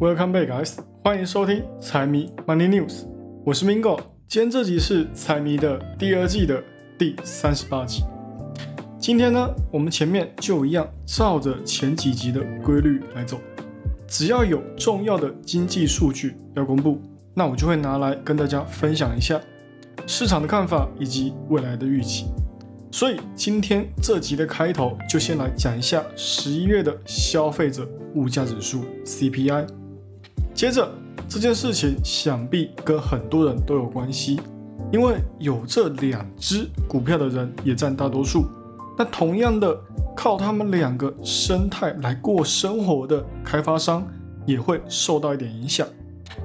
Welcome back, guys！欢迎收听财迷 Money News，我是 Mingo。今天这集是财迷的第二季的第三十八集。今天呢，我们前面就一样照着前几集的规律来走。只要有重要的经济数据要公布，那我就会拿来跟大家分享一下市场的看法以及未来的预期。所以今天这集的开头就先来讲一下十一月的消费者物价指数 CPI。接着这件事情想必跟很多人都有关系，因为有这两只股票的人也占大多数。那同样的，靠他们两个生态来过生活的开发商也会受到一点影响。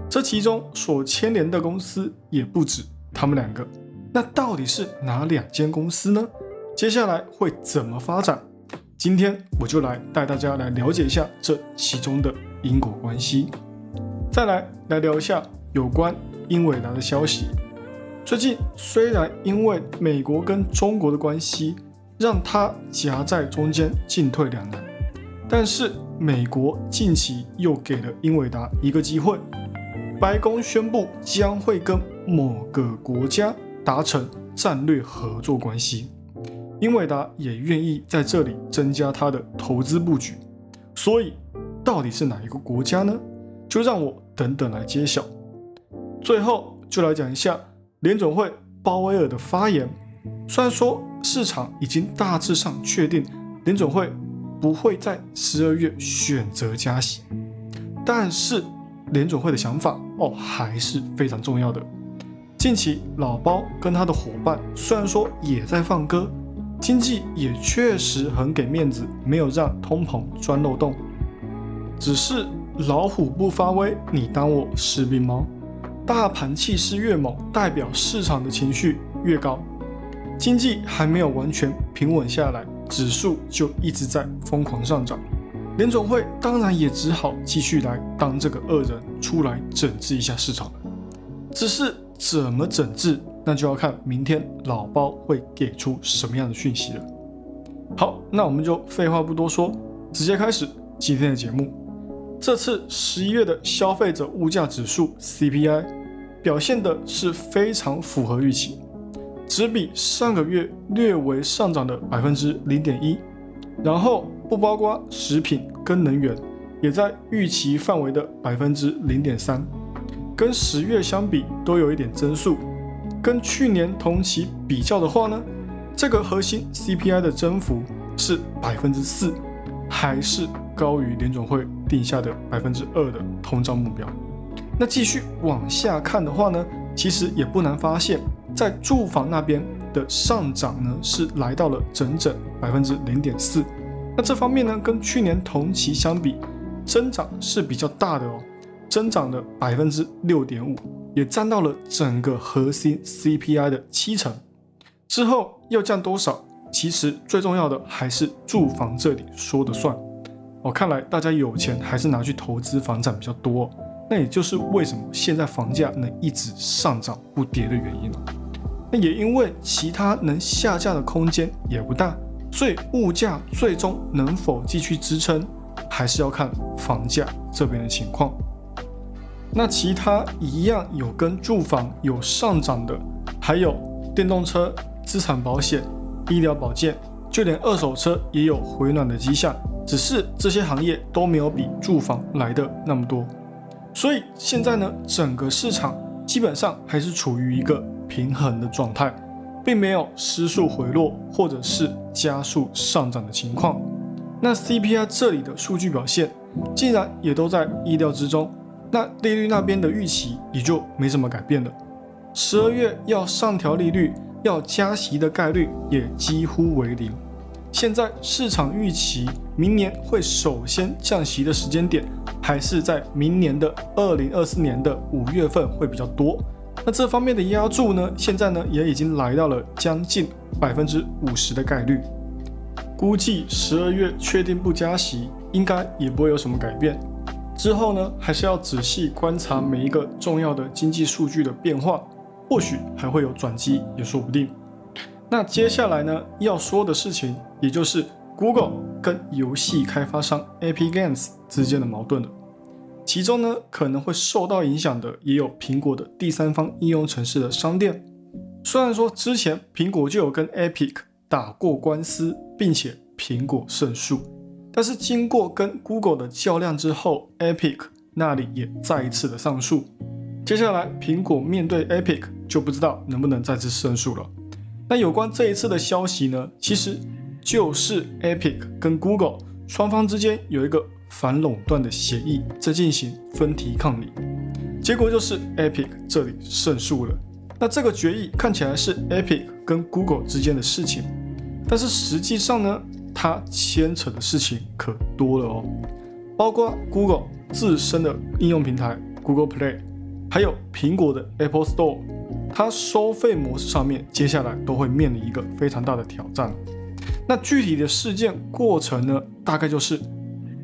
这其中所牵连的公司也不止他们两个。那到底是哪两间公司呢？接下来会怎么发展？今天我就来带大家来了解一下这其中的因果关系。再来来聊一下有关英伟达的消息。最近虽然因为美国跟中国的关系让它夹在中间进退两难，但是美国近期又给了英伟达一个机会，白宫宣布将会跟某个国家。达成战略合作关系，英伟达也愿意在这里增加它的投资布局，所以到底是哪一个国家呢？就让我等等来揭晓。最后就来讲一下联总会鲍威尔的发言。虽然说市场已经大致上确定联总会不会在十二月选择加息，但是联总会的想法哦还是非常重要的。近期老包跟他的伙伴虽然说也在放歌，经济也确实很给面子，没有让通膨钻漏洞。只是老虎不发威，你当我士兵猫？大盘气势越猛，代表市场的情绪越高。经济还没有完全平稳下来，指数就一直在疯狂上涨。联总会当然也只好继续来当这个恶人，出来整治一下市场了。只是。怎么整治？那就要看明天老包会给出什么样的讯息了。好，那我们就废话不多说，直接开始今天的节目。这次十一月的消费者物价指数 CPI 表现的是非常符合预期，只比上个月略微上涨的百分之零点一，然后不包括食品跟能源，也在预期范围的百分之零点三。跟十月相比都有一点增速，跟去年同期比较的话呢，这个核心 CPI 的增幅是百分之四，还是高于联总会定下的百分之二的通胀目标。那继续往下看的话呢，其实也不难发现，在住房那边的上涨呢是来到了整整百分之零点四。那这方面呢，跟去年同期相比，增长是比较大的哦。增长了百分之六点五，也占到了整个核心 CPI 的七成。之后要降多少，其实最重要的还是住房这里说的算。哦，看来大家有钱还是拿去投资房产比较多。那也就是为什么现在房价能一直上涨不跌的原因了。那也因为其他能下降的空间也不大，所以物价最终能否继续支撑，还是要看房价这边的情况。那其他一样有跟住房有上涨的，还有电动车、资产保险、医疗保健，就连二手车也有回暖的迹象。只是这些行业都没有比住房来的那么多。所以现在呢，整个市场基本上还是处于一个平衡的状态，并没有失速回落或者是加速上涨的情况。那 CPI 这里的数据表现，竟然也都在意料之中。那利率那边的预期也就没什么改变了，十二月要上调利率、要加息的概率也几乎为零。现在市场预期明年会首先降息的时间点，还是在明年的二零二四年的五月份会比较多。那这方面的压注呢，现在呢也已经来到了将近百分之五十的概率，估计十二月确定不加息，应该也不会有什么改变。之后呢，还是要仔细观察每一个重要的经济数据的变化，或许还会有转机，也说不定。那接下来呢，要说的事情，也就是 Google 跟游戏开发商 Epic Games 之间的矛盾了。其中呢可能会受到影响的也有苹果的第三方应用程式的商店。虽然说之前苹果就有跟 Epic 打过官司，并且苹果胜诉，但是经过跟 Google 的较量之后，Epic 那里也再一次的上诉。接下来苹果面对 Epic 就不知道能不能再次胜诉了。那有关这一次的消息呢，其实就是 Epic 跟 Google 双方之间有一个反垄断的协议在进行分题抗礼，结果就是 Epic 这里胜诉了。那这个决议看起来是 Epic 跟 Google 之间的事情，但是实际上呢，它牵扯的事情可多了哦，包括 Google 自身的应用平台 Google Play，还有苹果的 Apple Store，它收费模式上面接下来都会面临一个非常大的挑战。那具体的事件过程呢，大概就是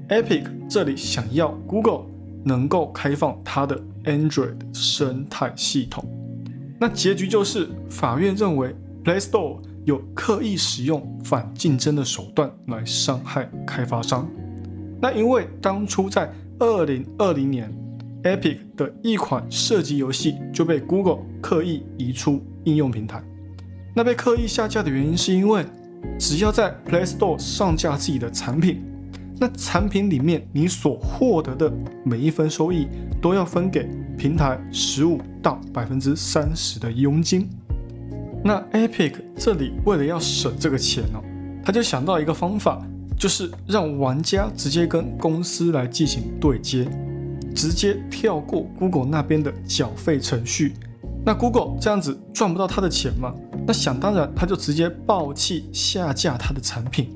Epic 这里想要 Google 能够开放它的 Android 生态系统。那结局就是法院认为 Play Store 有刻意使用反竞争的手段来伤害开发商。那因为当初在二零二零年，Epic 的一款射击游戏就被 Google 刻意移出应用平台。那被刻意下架的原因是因为，只要在 Play Store 上架自己的产品，那产品里面你所获得的每一分收益都要分给。平台十五到百分之三十的佣金。那 Epic 这里为了要省这个钱哦，他就想到一个方法，就是让玩家直接跟公司来进行对接，直接跳过 Google 那边的缴费程序。那 Google 这样子赚不到他的钱嘛？那想当然他就直接爆气下架他的产品。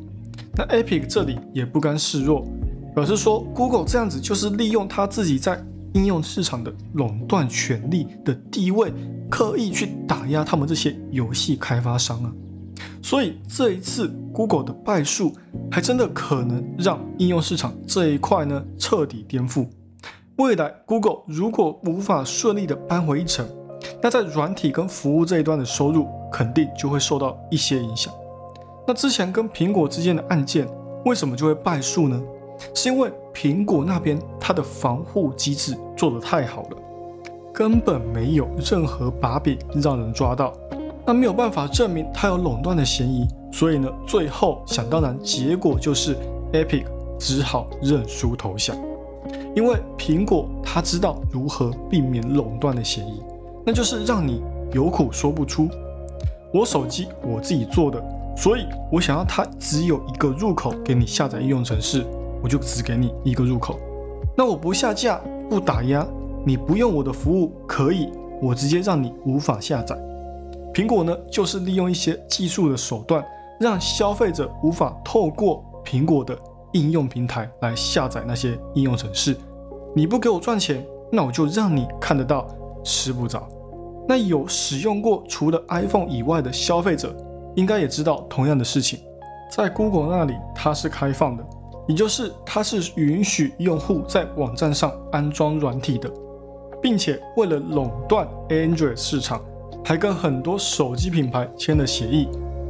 那 Epic 这里也不甘示弱，表示说 Google 这样子就是利用他自己在应用市场的垄断权力的地位，刻意去打压他们这些游戏开发商啊，所以这一次 Google 的败诉，还真的可能让应用市场这一块呢彻底颠覆。未来 Google 如果无法顺利的扳回一城，那在软体跟服务这一端的收入肯定就会受到一些影响。那之前跟苹果之间的案件，为什么就会败诉呢？是因为苹果那边它的防护机制做得太好了，根本没有任何把柄让人抓到，那没有办法证明它有垄断的嫌疑，所以呢，最后想当然结果就是 Epic 只好认输投降，因为苹果它知道如何避免垄断的嫌疑，那就是让你有苦说不出。我手机我自己做的，所以我想要它只有一个入口给你下载应用程式。我就只给你一个入口，那我不下架不打压，你不用我的服务可以，我直接让你无法下载。苹果呢，就是利用一些技术的手段，让消费者无法透过苹果的应用平台来下载那些应用程式。你不给我赚钱，那我就让你看得到吃不着。那有使用过除了 iPhone 以外的消费者，应该也知道同样的事情，在 Google 那里它是开放的。也就是它是允许用户在网站上安装软体的，并且为了垄断 Android 市场，还跟很多手机品牌签了协议。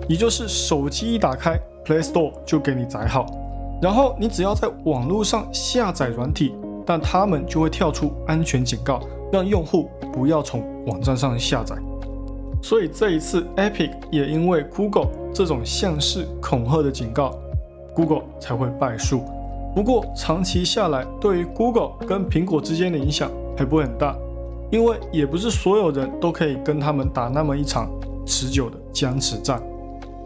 也就是手机一打开 Play Store 就给你载好，然后你只要在网络上下载软体，但他们就会跳出安全警告，让用户不要从网站上下载。所以这一次 Epic 也因为 Google 这种像是恐吓的警告。Google 才会败诉。不过长期下来，对于 Google 跟苹果之间的影响还不很大，因为也不是所有人都可以跟他们打那么一场持久的僵持战。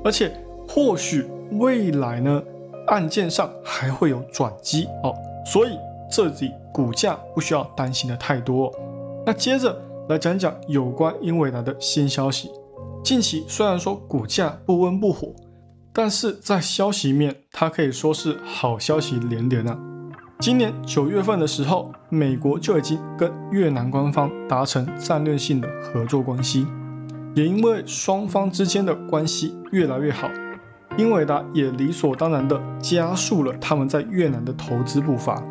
而且或许未来呢，案件上还会有转机哦，所以这里股价不需要担心的太多。那接着来讲讲有关英伟达的新消息。近期虽然说股价不温不火。但是在消息面，它可以说是好消息连连啊！今年九月份的时候，美国就已经跟越南官方达成战略性的合作关系，也因为双方之间的关系越来越好，英伟达也理所当然地加速了他们在越南的投资步伐。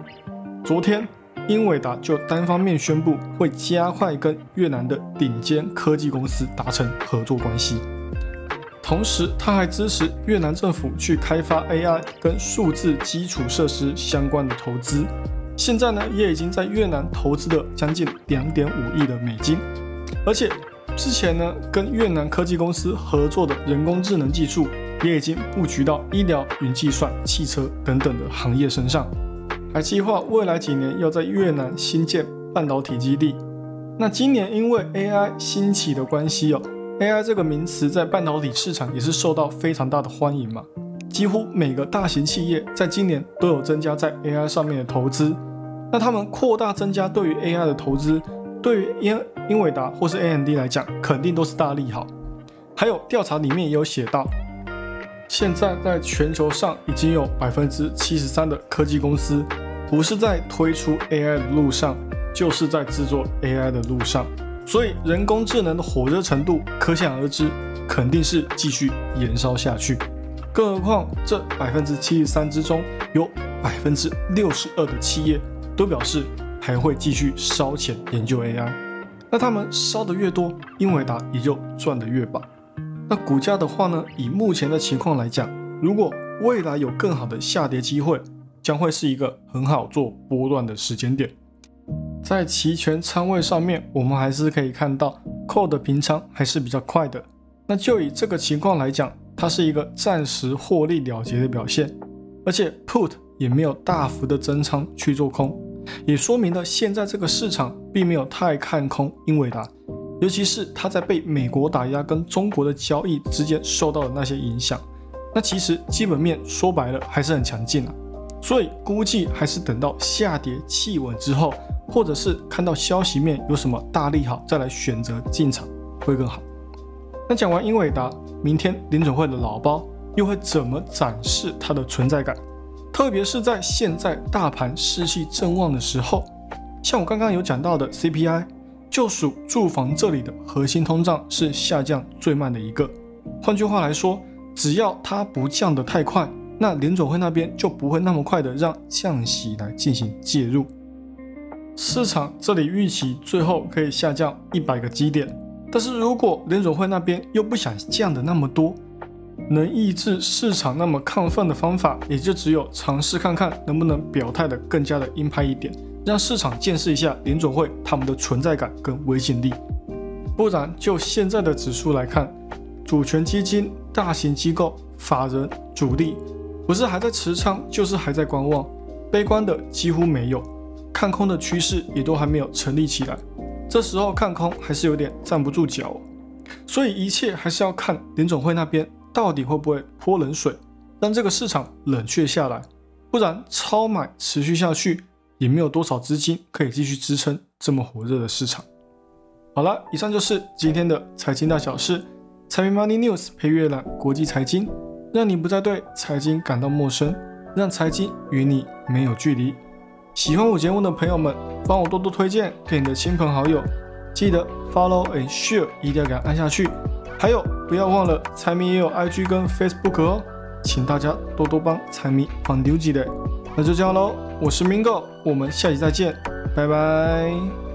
昨天，英伟达就单方面宣布会加快跟越南的顶尖科技公司达成合作关系。同时，他还支持越南政府去开发 AI 跟数字基础设施相关的投资，现在呢也已经在越南投资了将近两点五亿的美金，而且之前呢跟越南科技公司合作的人工智能技术也已经布局到医疗、云计算、汽车等等的行业身上，还计划未来几年要在越南新建半导体基地。那今年因为 AI 兴起的关系哦，AI 这个名词在半导体市场也是受到非常大的欢迎嘛。几乎每个大型企业在今年都有增加在 AI 上面的投资。那他们扩大增加对于 AI 的投资，对于英英伟达或是 AMD 来讲，肯定都是大利好。还有调查里面也有写到，现在在全球上已经有百分之七十三的科技公司，不是在推出 AI 的路上。就是在制作 AI 的路上，所以人工智能的火热程度可想而知，肯定是继续燃烧下去。更何况这百分之七十三之中，有百分之六十二的企业都表示还会继续烧钱研究 AI。那他们烧的越多，英伟达也就赚的越饱。那股价的话呢？以目前的情况来讲，如果未来有更好的下跌机会，将会是一个很好做波段的时间点。在期权仓位上面，我们还是可以看到扣的平仓还是比较快的。那就以这个情况来讲，它是一个暂时获利了结的表现，而且 put 也没有大幅的增仓去做空，也说明了现在这个市场并没有太看空英伟达，尤其是它在被美国打压跟中国的交易之间受到的那些影响。那其实基本面说白了还是很强劲啊，所以估计还是等到下跌企稳之后。或者是看到消息面有什么大利好，再来选择进场会更好。那讲完英伟达，明天联准会的老包又会怎么展示它的存在感？特别是在现在大盘士气正旺的时候，像我刚刚有讲到的 CPI，就属住房这里的核心通胀是下降最慢的一个。换句话来说，只要它不降得太快，那联总会那边就不会那么快的让降息来进行介入。市场这里预期最后可以下降一百个基点，但是如果联总会那边又不想降的那么多，能抑制市场那么亢奋的方法，也就只有尝试看看能不能表态的更加的鹰派一点，让市场见识一下联总会他们的存在感跟威信力。不然就现在的指数来看，主权基金、大型机构、法人、主力，不是还在持仓，就是还在观望，悲观的几乎没有。看空的趋势也都还没有成立起来，这时候看空还是有点站不住脚，所以一切还是要看联总会那边到底会不会泼冷水，让这个市场冷却下来，不然超买持续下去也没有多少资金可以继续支撑这么火热的市场。好了，以上就是今天的财经大小事，财迷 Money News 配阅览国际财经，让你不再对财经感到陌生，让财经与你没有距离。喜欢我节目的朋友们，帮我多多推荐给你的亲朋好友，记得 follow and share，一定要给它按下去。还有，不要忘了财迷也有 IG 跟 Facebook 哦，请大家多多帮财迷放丢记的。那就这样喽，我是 Mingo，我们下期再见，拜拜。